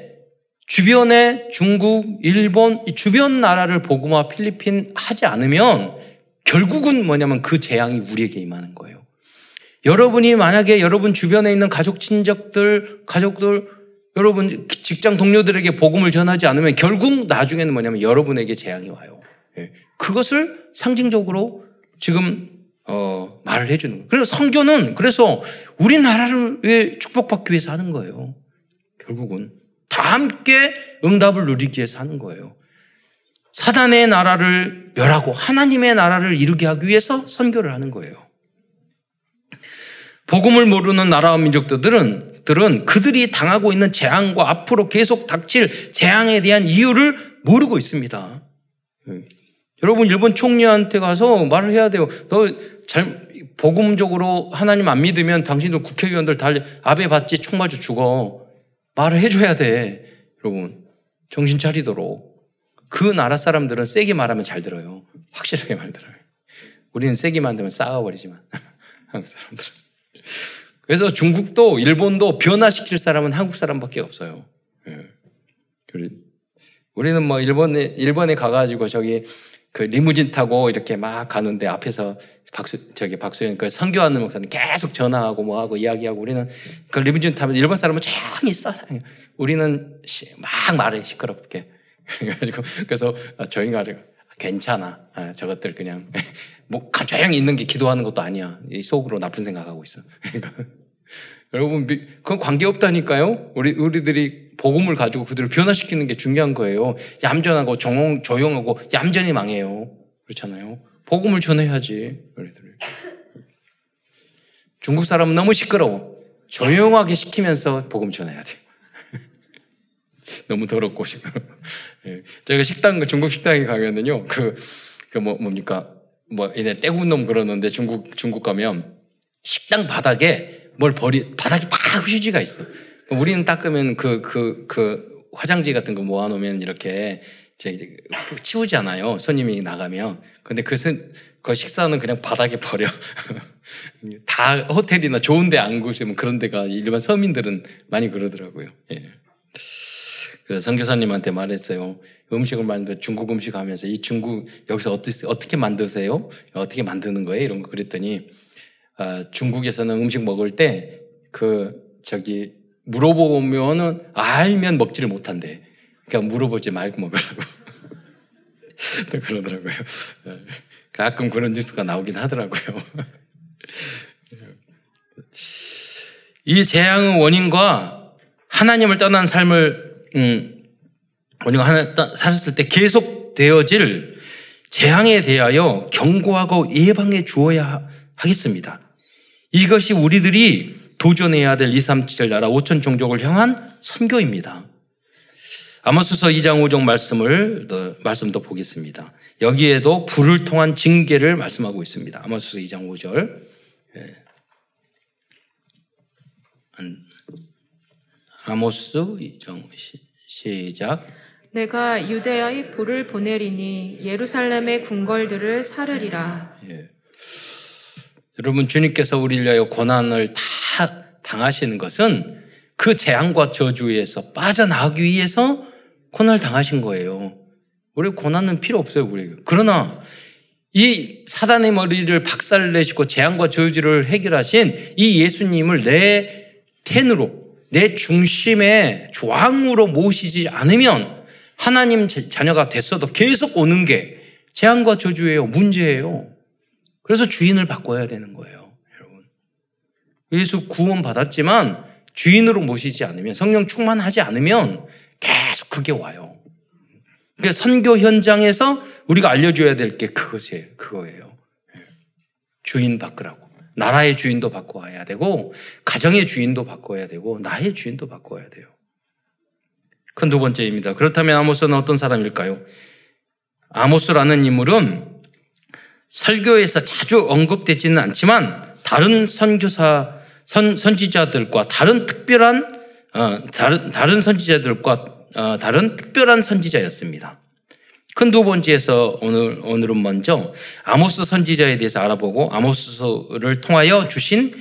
주변에 중국, 일본, 주변 나라를 보고마 필리핀 하지 않으면 결국은 뭐냐면 그 재앙이 우리에게 임하는 거예요. 여러분이 만약에 여러분 주변에 있는 가족, 친척들, 가족들 여러분 직장 동료들에게 복음을 전하지 않으면 결국 나중에는 뭐냐면 여러분에게 재앙이 와요. 예. 그것을 상징적으로 지금 어, 말을 해주는 거예요. 그래서 성교는 그래서 우리나라를 축복받기 위해서 하는 거예요. 결국은 다 함께 응답을 누리기 위해서 하는 거예요. 사단의 나라를 멸하고 하나님의 나라를 이루게 하기 위해서 선교를 하는 거예요. 복음을 모르는 나라와 민족들은 들은 그들이 당하고 있는 재앙과 앞으로 계속 닥칠 재앙에 대한 이유를 모르고 있습니다. 예. 여러분 일본 총리한테 가서 말을 해야 돼요. 너 잘 복음적으로 하나님 안 믿으면 당신들 국회의원들 다 아베 받지 총 맞아 죽어. 말을 해줘야 돼. 여러분 정신 차리도록. 그 나라 사람들은 세게 말하면 잘 들어요. 확실하게 말 들어요. 우리는 세게 만들면 싸워버리지만 한국 <laughs> 사람들은. 그래서 중국도 일본도 변화시킬 사람은 한국 사람밖에 없어요. 예. 우리는 뭐 일본에 일본에 가가지고 저기 그 리무진 타고 이렇게 막 가는데 앞에서 박수 저기 박수현 그 선교하는 목사님 계속 전화하고 뭐 하고 이야기하고 우리는 그 리무진 타면 일본 사람은 조용히 있어. 우리는 막 말해 시끄럽게. 그래가지고 그래서 조용히 하려 괜찮아. 아, 저것들 그냥 <laughs> 뭐 조용히 있는 게 기도하는 것도 아니야. 속으로 나쁜 생각하고 있어. 그러니까 여러분, 그건 관계없다니까요? 우리, 우리들이 복음을 가지고 그들을 변화시키는 게 중요한 거예요. 얌전하고 조용, 조용하고 얌전히 망해요. 그렇잖아요. 복음을 전해야지, 우리들. 중국 사람은 너무 시끄러워. 조용하게 시키면서 복음 전해야 돼. <laughs> 너무 더럽고 시끄러워. <laughs> 예. 저희가 식당, 중국 식당에 가면은요, 그, 그 뭐, 뭡니까. 뭐, 이제 떼군놈 그러는데 중국, 중국 가면 식당 바닥에 뭘 버리 바닥이 다 휴지가 있어. 우리는 닦으면 그 그, 그 화장지 같은 거 모아놓으면 이렇게 이제 치우잖아요. 손님이 나가면. 근데 그, 선, 그 식사는 그냥 바닥에 버려. <laughs> 다 호텔이나 좋은 데 안 구시면 그런 데가 일반 서민들은 많이 그러더라고요. 예. 그래서 선교사님한테 말했어요. 음식을 만들 중국 음식 하면서 이 중국 여기서 어떻게 어떻게 만드세요? 어떻게 만드는 거예요? 이런 거 그랬더니 아, 중국에서는 음식 먹을 때 그 저기 물어보면은 알면 먹지를 못한대. 그러니까 물어보지 말고 먹으라고. <laughs> 또 그러더라고요. 예. 가끔 그런 뉴스가 나오긴 하더라고요. <laughs> 이 재앙의 원인과 하나님을 떠난 삶을 음, 우리가 하나 살았을 때 계속 되어질 재앙에 대하여 경고하고 예방해 주어야 하겠습니다. 이것이 우리들이 도전해야 될 2, 3, 7 나라 5천 종족을 향한 선교입니다. 아모스서 2장 5절 말씀을 말씀도 보겠습니다. 여기에도 불을 통한 징계를 말씀하고 있습니다. 아모스서 2장 5절. 아모스 2장 시작. 내가 유대의 불을 보내리니 예루살렘의 궁궐들을 사르리라. 예. 여러분 주님께서 우리를 위하여 고난을 다 당하시는 것은 그 재앙과 저주에서 빠져나가기 위해서 고난을 당하신 거예요. 우리 고난은 필요 없어요, 우리에게. 그러나 이 사단의 머리를 박살 내시고 재앙과 저주를 해결하신 이 예수님을 내 텐으로 내 중심의 조항으로 모시지 않으면 하나님 자녀가 됐어도 계속 오는 게 재앙과 저주예요. 문제예요. 그래서 주인을 바꿔야 되는 거예요. 여러분. 예수 구원 받았지만 주인으로 모시지 않으면 성령 충만하지 않으면 계속 그게 와요. 그러니까 선교 현장에서 우리가 알려줘야 될 게 그것이에요. 그거예요. 주인 바꾸라고. 나라의 주인도 바꿔야 되고, 가정의 주인도 바꿔야 되고, 나의 주인도 바꿔야 돼요. 큰 두 번째입니다. 그렇다면 아모스는 어떤 사람일까요? 아모스라는 인물은 설교에서 자주 언급되지는 않지만 다른 선교사 선, 선지자들과 다른 특별한 어, 다른 다른 선지자들과 어, 다른 특별한 선지자였습니다. 큰 두 번째에서 오늘 오늘은 먼저 아모스 선지자에 대해서 알아보고 아모스를 통하여 주신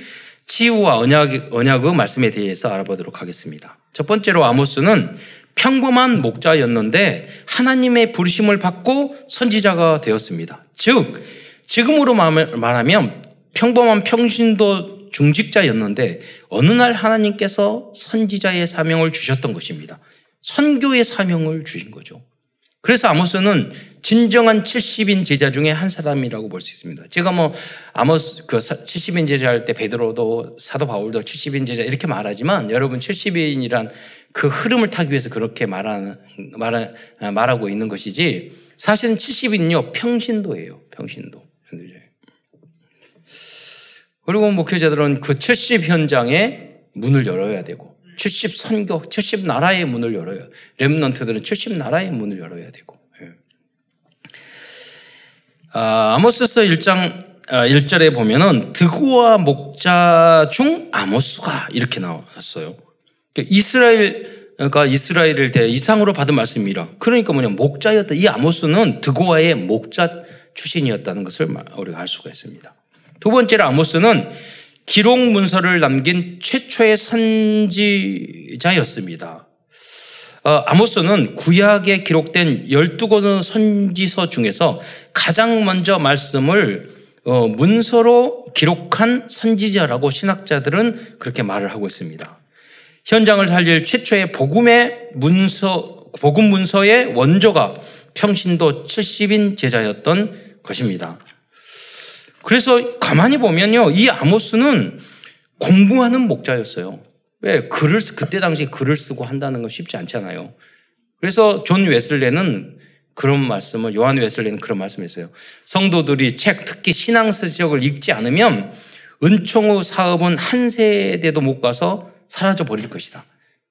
치유와 언약 언약의 말씀에 대해서 알아보도록 하겠습니다. 첫 번째로 아모스는 평범한 목자였는데 하나님의 부르심을 받고 선지자가 되었습니다. 즉 지금으로 말하면 평범한 평신도 중직자였는데 어느 날 하나님께서 선지자의 사명을 주셨던 것입니다. 선교의 사명을 주신 거죠. 그래서 아모스는 진정한 70인 제자 중에 한 사람이라고 볼 수 있습니다. 제가 뭐 아모스 그 70인 제자 할 때 베드로도 사도 바울도 70인 제자 이렇게 말하지만 여러분 70인이란 그 흐름을 타기 위해서 그렇게 말 말하고 있는 것이지 사실은 70인요 평신도예요. 평신도. 그리고 목회자들은 그 70 현장에 문을 열어야 되고 70 선교, 70 나라의 문을 열어요. 렘넌트들은 70 나라의 문을 열어야 되고. 예. 아, 아모스서 1장 1절에 아, 보면은 드고와 목자 중 아모스가 이렇게 나왔어요. 그러니까 이스라엘가 이스라엘을 대 이상으로 받은 말씀이라. 그러니까 뭐냐 목자였다. 이 아모스는 드고와의 목자 출신이었다는 것을 우리가 알 수가 있습니다. 두 번째로 아모스는 기록 문서를 남긴 최초의 선지자였습니다. 어, 아모스는 구약에 기록된 12권 선지서 중에서 가장 먼저 말씀을 어, 문서로 기록한 선지자라고 신학자들은 그렇게 말을 하고 있습니다. 현장을 살릴 최초의 복음의 문서, 복음 문서의 원조가 평신도 70인 제자였던 것입니다. 그래서 가만히 보면요. 이 아모스는 공부하는 목자였어요. 왜? 글을, 그때 당시 글을 쓰고 한다는 건 쉽지 않잖아요. 그래서 존 웨슬레는 그런 말씀을, 요한 웨슬레는 그런 말씀을 했어요. 성도들이 책, 특히 신앙서적을 읽지 않으면 은총의 사업은 한 세대도 못 가서 사라져 버릴 것이다.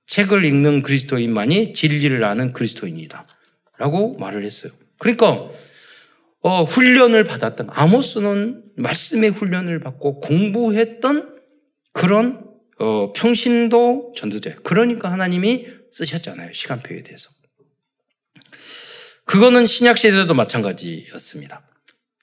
책을 읽는 그리스도인만이 진리를 아는 그리스도인이다. 라고 말을 했어요. 그러니까 어, 훈련을 받았던 아모스는 말씀의 훈련을 받고 공부했던 그런 어, 평신도 전도자. 그러니까 하나님이 쓰셨잖아요. 시간표에 대해서. 그거는 신약 시대도 마찬가지였습니다.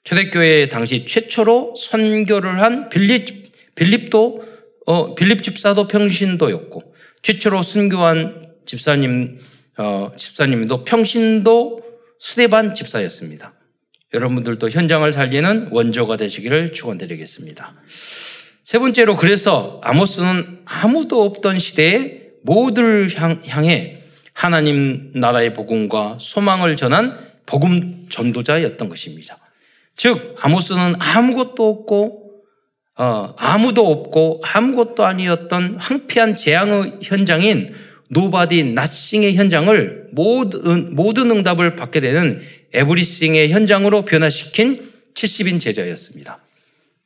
초대교회 당시 최초로 선교를 한 빌립 빌립도 어, 빌립 집사도 평신도였고 최초로 순교한 집사님 어, 집사님도 평신도 수대반 집사였습니다. 여러분들도 현장을 살리는 원조가 되시기를 축원드리겠습니다. 세 번째로 그래서 아모스는 아무도 없던 시대에 모두를 향해 하나님 나라의 복음과 소망을 전한 복음 전도자였던 것입니다. 즉 아모스는 아무것도 없고 어, 아무도 없고 아무것도 아니었던 황폐한 재앙의 현장인 nobody nothing의 현장을 모든, 모든 응답을 받게 되는 everything의 현장으로 변화시킨 70인 제자였습니다.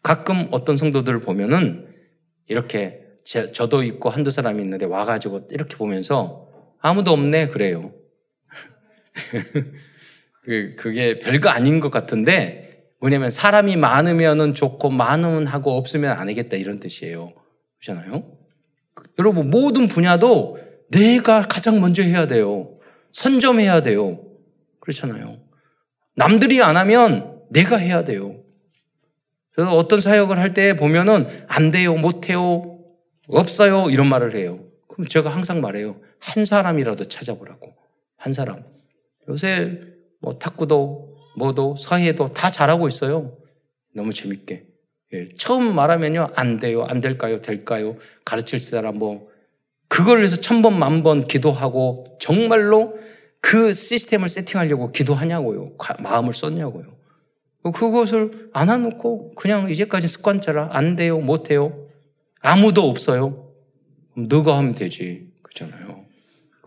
가끔 어떤 성도들을 보면은 이렇게 제, 저도 있고 한두 사람이 있는데 와가지고 이렇게 보면서 아무도 없네 그래요. <laughs> 그, 그게 별거 아닌 것 같은데 뭐냐면 사람이 많으면은 좋고 많으면 하고 없으면 안 하겠다 이런 뜻이에요. 그렇잖아요? 여러분 모든 분야도 내가 가장 먼저 해야 돼요. 선점해야 돼요. 그렇잖아요. 남들이 안 하면 내가 해야 돼요. 그래서 어떤 사역을 할 때 보면은 안 돼요, 못 해요, 없어요 이런 말을 해요. 그럼 제가 항상 말해요. 한 사람이라도 찾아보라고. 한 사람. 요새 뭐 탁구도 뭐도 서해도 다 잘하고 있어요. 너무 재밌게. 예, 처음 말하면요 안 돼요, 안 될까요, 될까요? 가르칠 사람 뭐 그걸 위해서 천 번, 만번 기도하고 정말로 그 시스템을 세팅하려고 기도하냐고요. 마음을 썼냐고요. 그것을 안 해놓고 그냥 이제까지 습관처럼 안 돼요, 못 해요. 아무도 없어요. 너가 하면 되지. 그렇잖아요.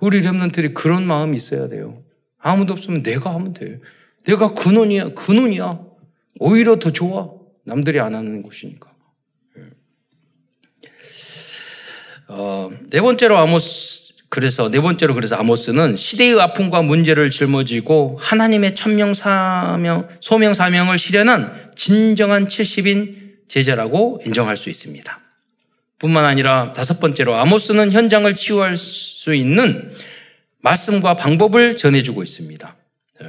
우리 랩런들이 그런 마음이 있어야 돼요. 아무도 없으면 내가 하면 돼. 내가 근원이야, 근원이야. 오히려 더 좋아. 남들이 안 하는 곳이니까. 어, 네 번째로 아모스 그래서 네 번째로 그래서 아모스는 시대의 아픔과 문제를 짊어지고 하나님의 천명 사명 소명 사명을 실현한 진정한 70인 제자라고 인정할 수 있습니다. 뿐만 아니라 다섯 번째로 아모스는 현장을 치유할 수 있는 말씀과 방법을 전해주고 있습니다. 예.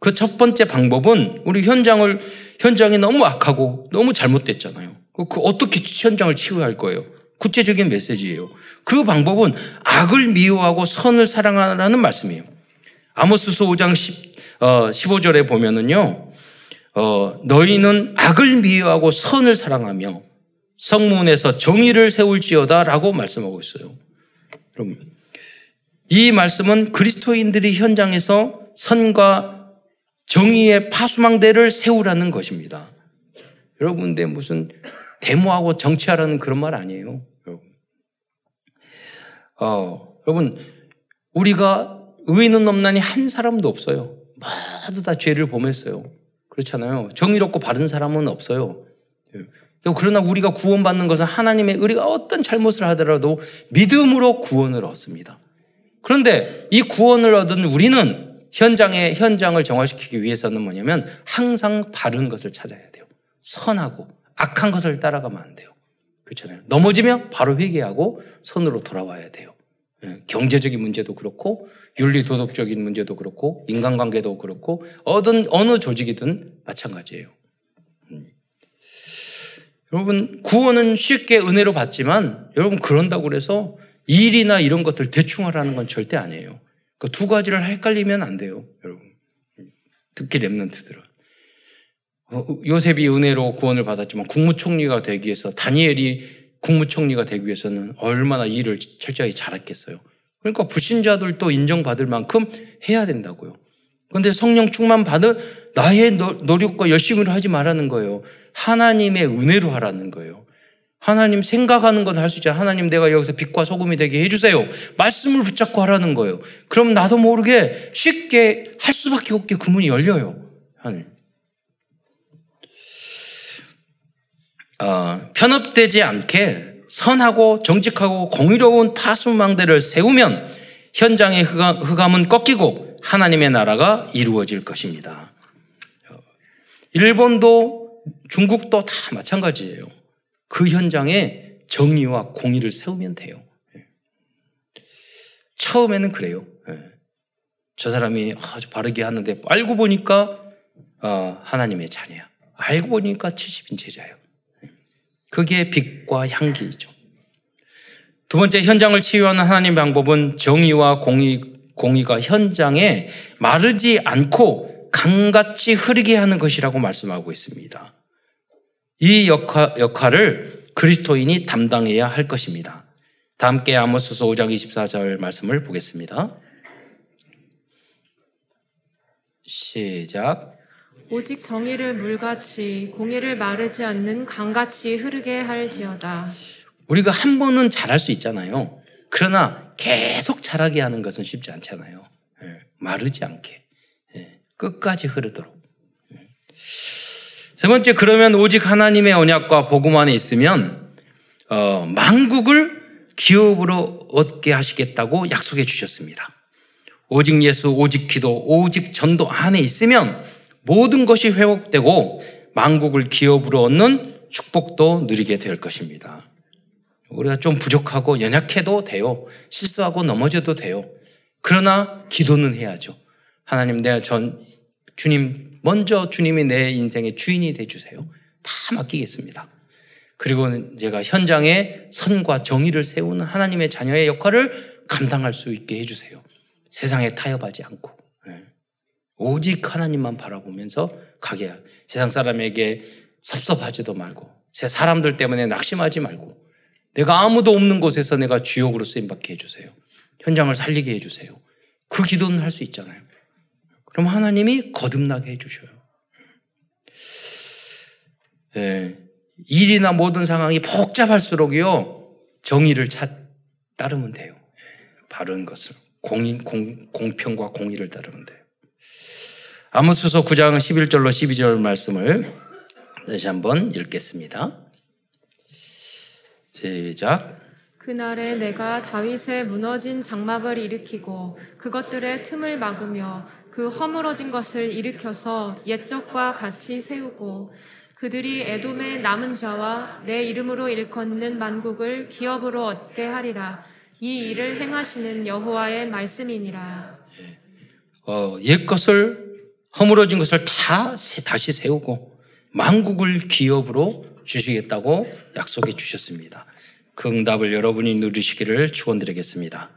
그첫 번째 방법은 우리 현장을 현장이 너무 악하고 너무 잘못됐잖아요. 그 어떻게 현장을 치유할 거예요? 구체적인 메시지예요. 그 방법은 악을 미워하고 선을 사랑하라는 말씀이에요. 아모스서 5장 10, 어, 15절에 보면은요, 어, 너희는 악을 미워하고 선을 사랑하며 성문에서 정의를 세울지어다 라고 말씀하고 있어요. 여러분, 이 말씀은 그리스도인들이 현장에서 선과 정의의 파수망대를 세우라는 것입니다. 여러분들 무슨 데모하고 정치하라는 그런 말 아니에요. 어, 여러분, 우리가 의인은 없나니 한 사람도 없어요. 모두 다 죄를 범했어요. 그렇잖아요. 정의롭고 바른 사람은 없어요. 예. 그러나 우리가 구원받는 것은 하나님의 의리가 어떤 잘못을 하더라도 믿음으로 구원을 얻습니다. 그런데 이 구원을 얻은 우리는 현장의 현장을 정화시키기 위해서는 뭐냐면 항상 바른 것을 찾아야 돼요. 선하고 악한 것을 따라가면 안 돼요. 그렇잖아요. 넘어지면 바로 회개하고 선으로 돌아와야 돼요. 예, 경제적인 문제도 그렇고 윤리 도덕적인 문제도 그렇고 인간관계도 그렇고 어떤 어느 조직이든 마찬가지예요. 음. 여러분 구원은 쉽게 은혜로 받지만 여러분 그런다고 그래서 일이나 이런 것들 대충 하라는 건 절대 아니에요. 그두 가지를 헷갈리면 안 돼요, 여러분. 특히 랩런트들은. 어, 요셉이 은혜로 구원을 받았지만 국무총리가 되기 위해서 다니엘이 국무총리가 되기 위해서는 얼마나 일을 철저히 잘했겠어요. 그러니까 불신자들도 인정받을 만큼 해야 된다고요. 그런데 성령 충만 받은 나의 노력과 열심으로 하지 말라는 거예요. 하나님의 은혜로 하라는 거예요. 하나님 생각하는 건 할 수 있죠. 하나님 내가 여기서 빛과 소금이 되게 해주세요. 말씀을 붙잡고 하라는 거예요. 그럼 나도 모르게 쉽게 할 수밖에 없게 그 문이 열려요. 하나 어, 편협되지 않게 선하고 정직하고 공의로운 파수망대를 세우면 현장의 흑암, 은 꺾이고 하나님의 나라가 이루어질 것입니다. 일본도 중국도 다 마찬가지예요. 그 현장에 정의와 공의를 세우면 돼요. 예. 처음에는 그래요. 예. 저 사람이 아주 바르게 하는데 알고 보니까 어, 하나님의 자녀야. 알고 보니까 70인 제자예요. 예. 그게 빛과 향기이죠. 두 번째 현장을 치유하는 하나님 방법은 정의와 공의, 공의가 현장에 마르지 않고 강같이 흐르게 하는 것이라고 말씀하고 있습니다. 이 역할, 역할을 그리스도인이 담당해야 할 것입니다. 다 함께 아모스서 5장 24절 말씀을 보겠습니다. 시작. 오직 정의를 물같이 공의를 마르지 않는 강같이 흐르게 할지어다. 우리가 한 번은 잘할 수 있잖아요. 그러나 계속 잘하게 하는 것은 쉽지 않잖아요. 예, 마르지 않게. 예, 끝까지 흐르도록. 예. 세 번째, 그러면 오직 하나님의 언약과 복음 안에 있으면, 어, 만국을 기업으로 얻게 하시겠다고 약속해 주셨습니다. 오직 예수, 오직 기도, 오직 전도 안에 있으면 모든 것이 회복되고 만국을 기업으로 얻는 축복도 누리게 될 것입니다. 우리가 좀 부족하고 연약해도 돼요. 실수하고 넘어져도 돼요. 그러나 기도는 해야죠. 하나님, 내가 전, 주님, 먼저 주님이 내 인생의 주인이 되주세요. 다 맡기겠습니다. 그리고 제가 현장에 선과 정의를 세우는 하나님의 자녀의 역할을 감당할 수 있게 해주세요. 세상에 타협하지 않고. 예. 오직 하나님만 바라보면서 가게. 세상 사람에게 섭섭하지도 말고, 제 사람들 때문에 낙심하지 말고, 내가 아무도 없는 곳에서 내가 주역으로 쓰임받게 해주세요. 현장을 살리게 해주세요. 그 기도는 할 수 있잖아요. 그럼 하나님이 거듭나게 해주셔요. 예, 일이나 모든 상황이 복잡할수록요, 정의를 찾, 따르면 돼요. 예, 바른 것을. 공인, 공, 공평과 공의를 따르면 돼요. 아모스서 9장 11절로 12절 말씀을 다시 한번 읽겠습니다. 시작. 그날에 내가 다윗의 무너진 장막을 일으키고 그것들의 틈을 막으며 그 허물어진 것을 일으켜서 옛적과 같이 세우고 그들이 에돔의 남은 자와 내 이름으로 일컫는 만국을 기업으로 얻게 하리라. 이 일을 행하시는 여호와의 말씀이니라. 어, 옛 것을 허물어진 것을 다 다시 세우고 만국을 기업으로 주시겠다고 약속해 주셨습니다. 그 응답을 여러분이 누리시기를 축원드리겠습니다.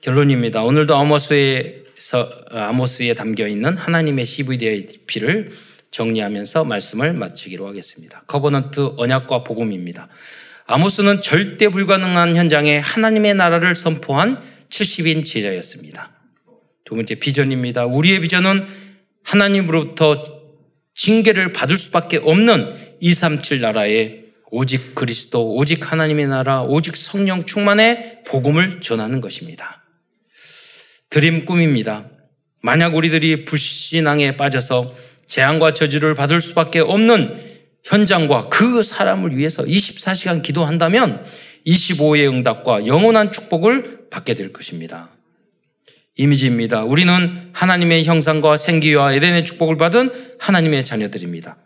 결론입니다. 오늘도 아모스에서 아모스에 담겨 있는 하나님의 CVDIP를 정리하면서 말씀을 마치기로 하겠습니다. Covenant 언약과 복음입니다. 아모스는 절대 불가능한 현장에 하나님의 나라를 선포한 70인 제자였습니다. 두 번째 비전입니다. 우리의 비전은 하나님으로부터 징계를 받을 수밖에 없는 237 나라의 오직 그리스도, 오직 하나님의 나라, 오직 성령 충만의 복음을 전하는 것입니다. 드림 꿈입니다. 만약 우리들이 불신앙에 빠져서 재앙과 저주를 받을 수밖에 없는 현장과 그 사람을 위해서 24시간 기도한다면 25의 응답과 영원한 축복을 받게 될 것입니다. 이미지입니다. 우리는 하나님의 형상과 생기와 에덴의 축복을 받은 하나님의 자녀들입니다.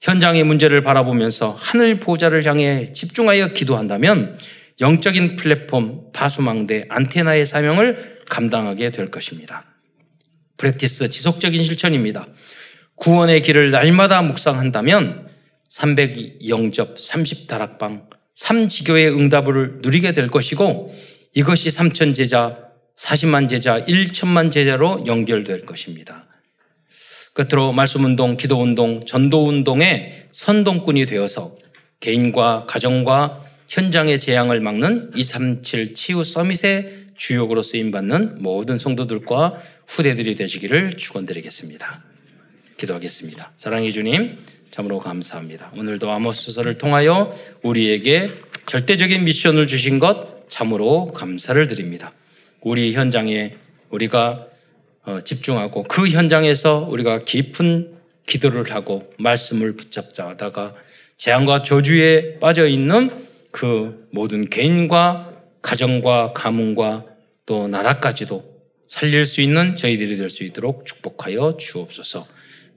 현장의 문제를 바라보면서 하늘 보좌를 향해 집중하여 기도한다면 영적인 플랫폼, 파수망대, 안테나의 사명을 감당하게 될 것입니다. 프랙티스 지속적인 실천입니다. 구원의 길을 날마다 묵상한다면 300 영접, 30 다락방, 3지교의 응답을 누리게 될 것이고 이것이 3천 제자, 40만 제자, 1천만 제자로 연결될 것입니다. 끝으로 말씀운동, 기도운동, 전도운동의 선동꾼이 되어서 개인과 가정과 현장의 재앙을 막는 237 치유 서밋의 주역으로 쓰임받는 모든 성도들과 후대들이 되시기를 축원드리겠습니다. 기도하겠습니다. 사랑해 주님, 참으로 감사합니다. 오늘도 아모스서를 통하여 우리에게 절대적인 미션을 주신 것 참으로 감사를 드립니다. 우리 현장에 우리가 어, 집중하고 그 현장에서 우리가 깊은 기도를 하고 말씀을 붙잡자 하다가 재앙과 저주에 빠져 있는 그 모든 개인과 가정과 가문과 또 나라까지도 살릴 수 있는 저희들이 될 수 있도록 축복하여 주옵소서.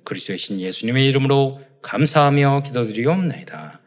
그리스도의 신 예수님의 이름으로 감사하며 기도드리옵나이다.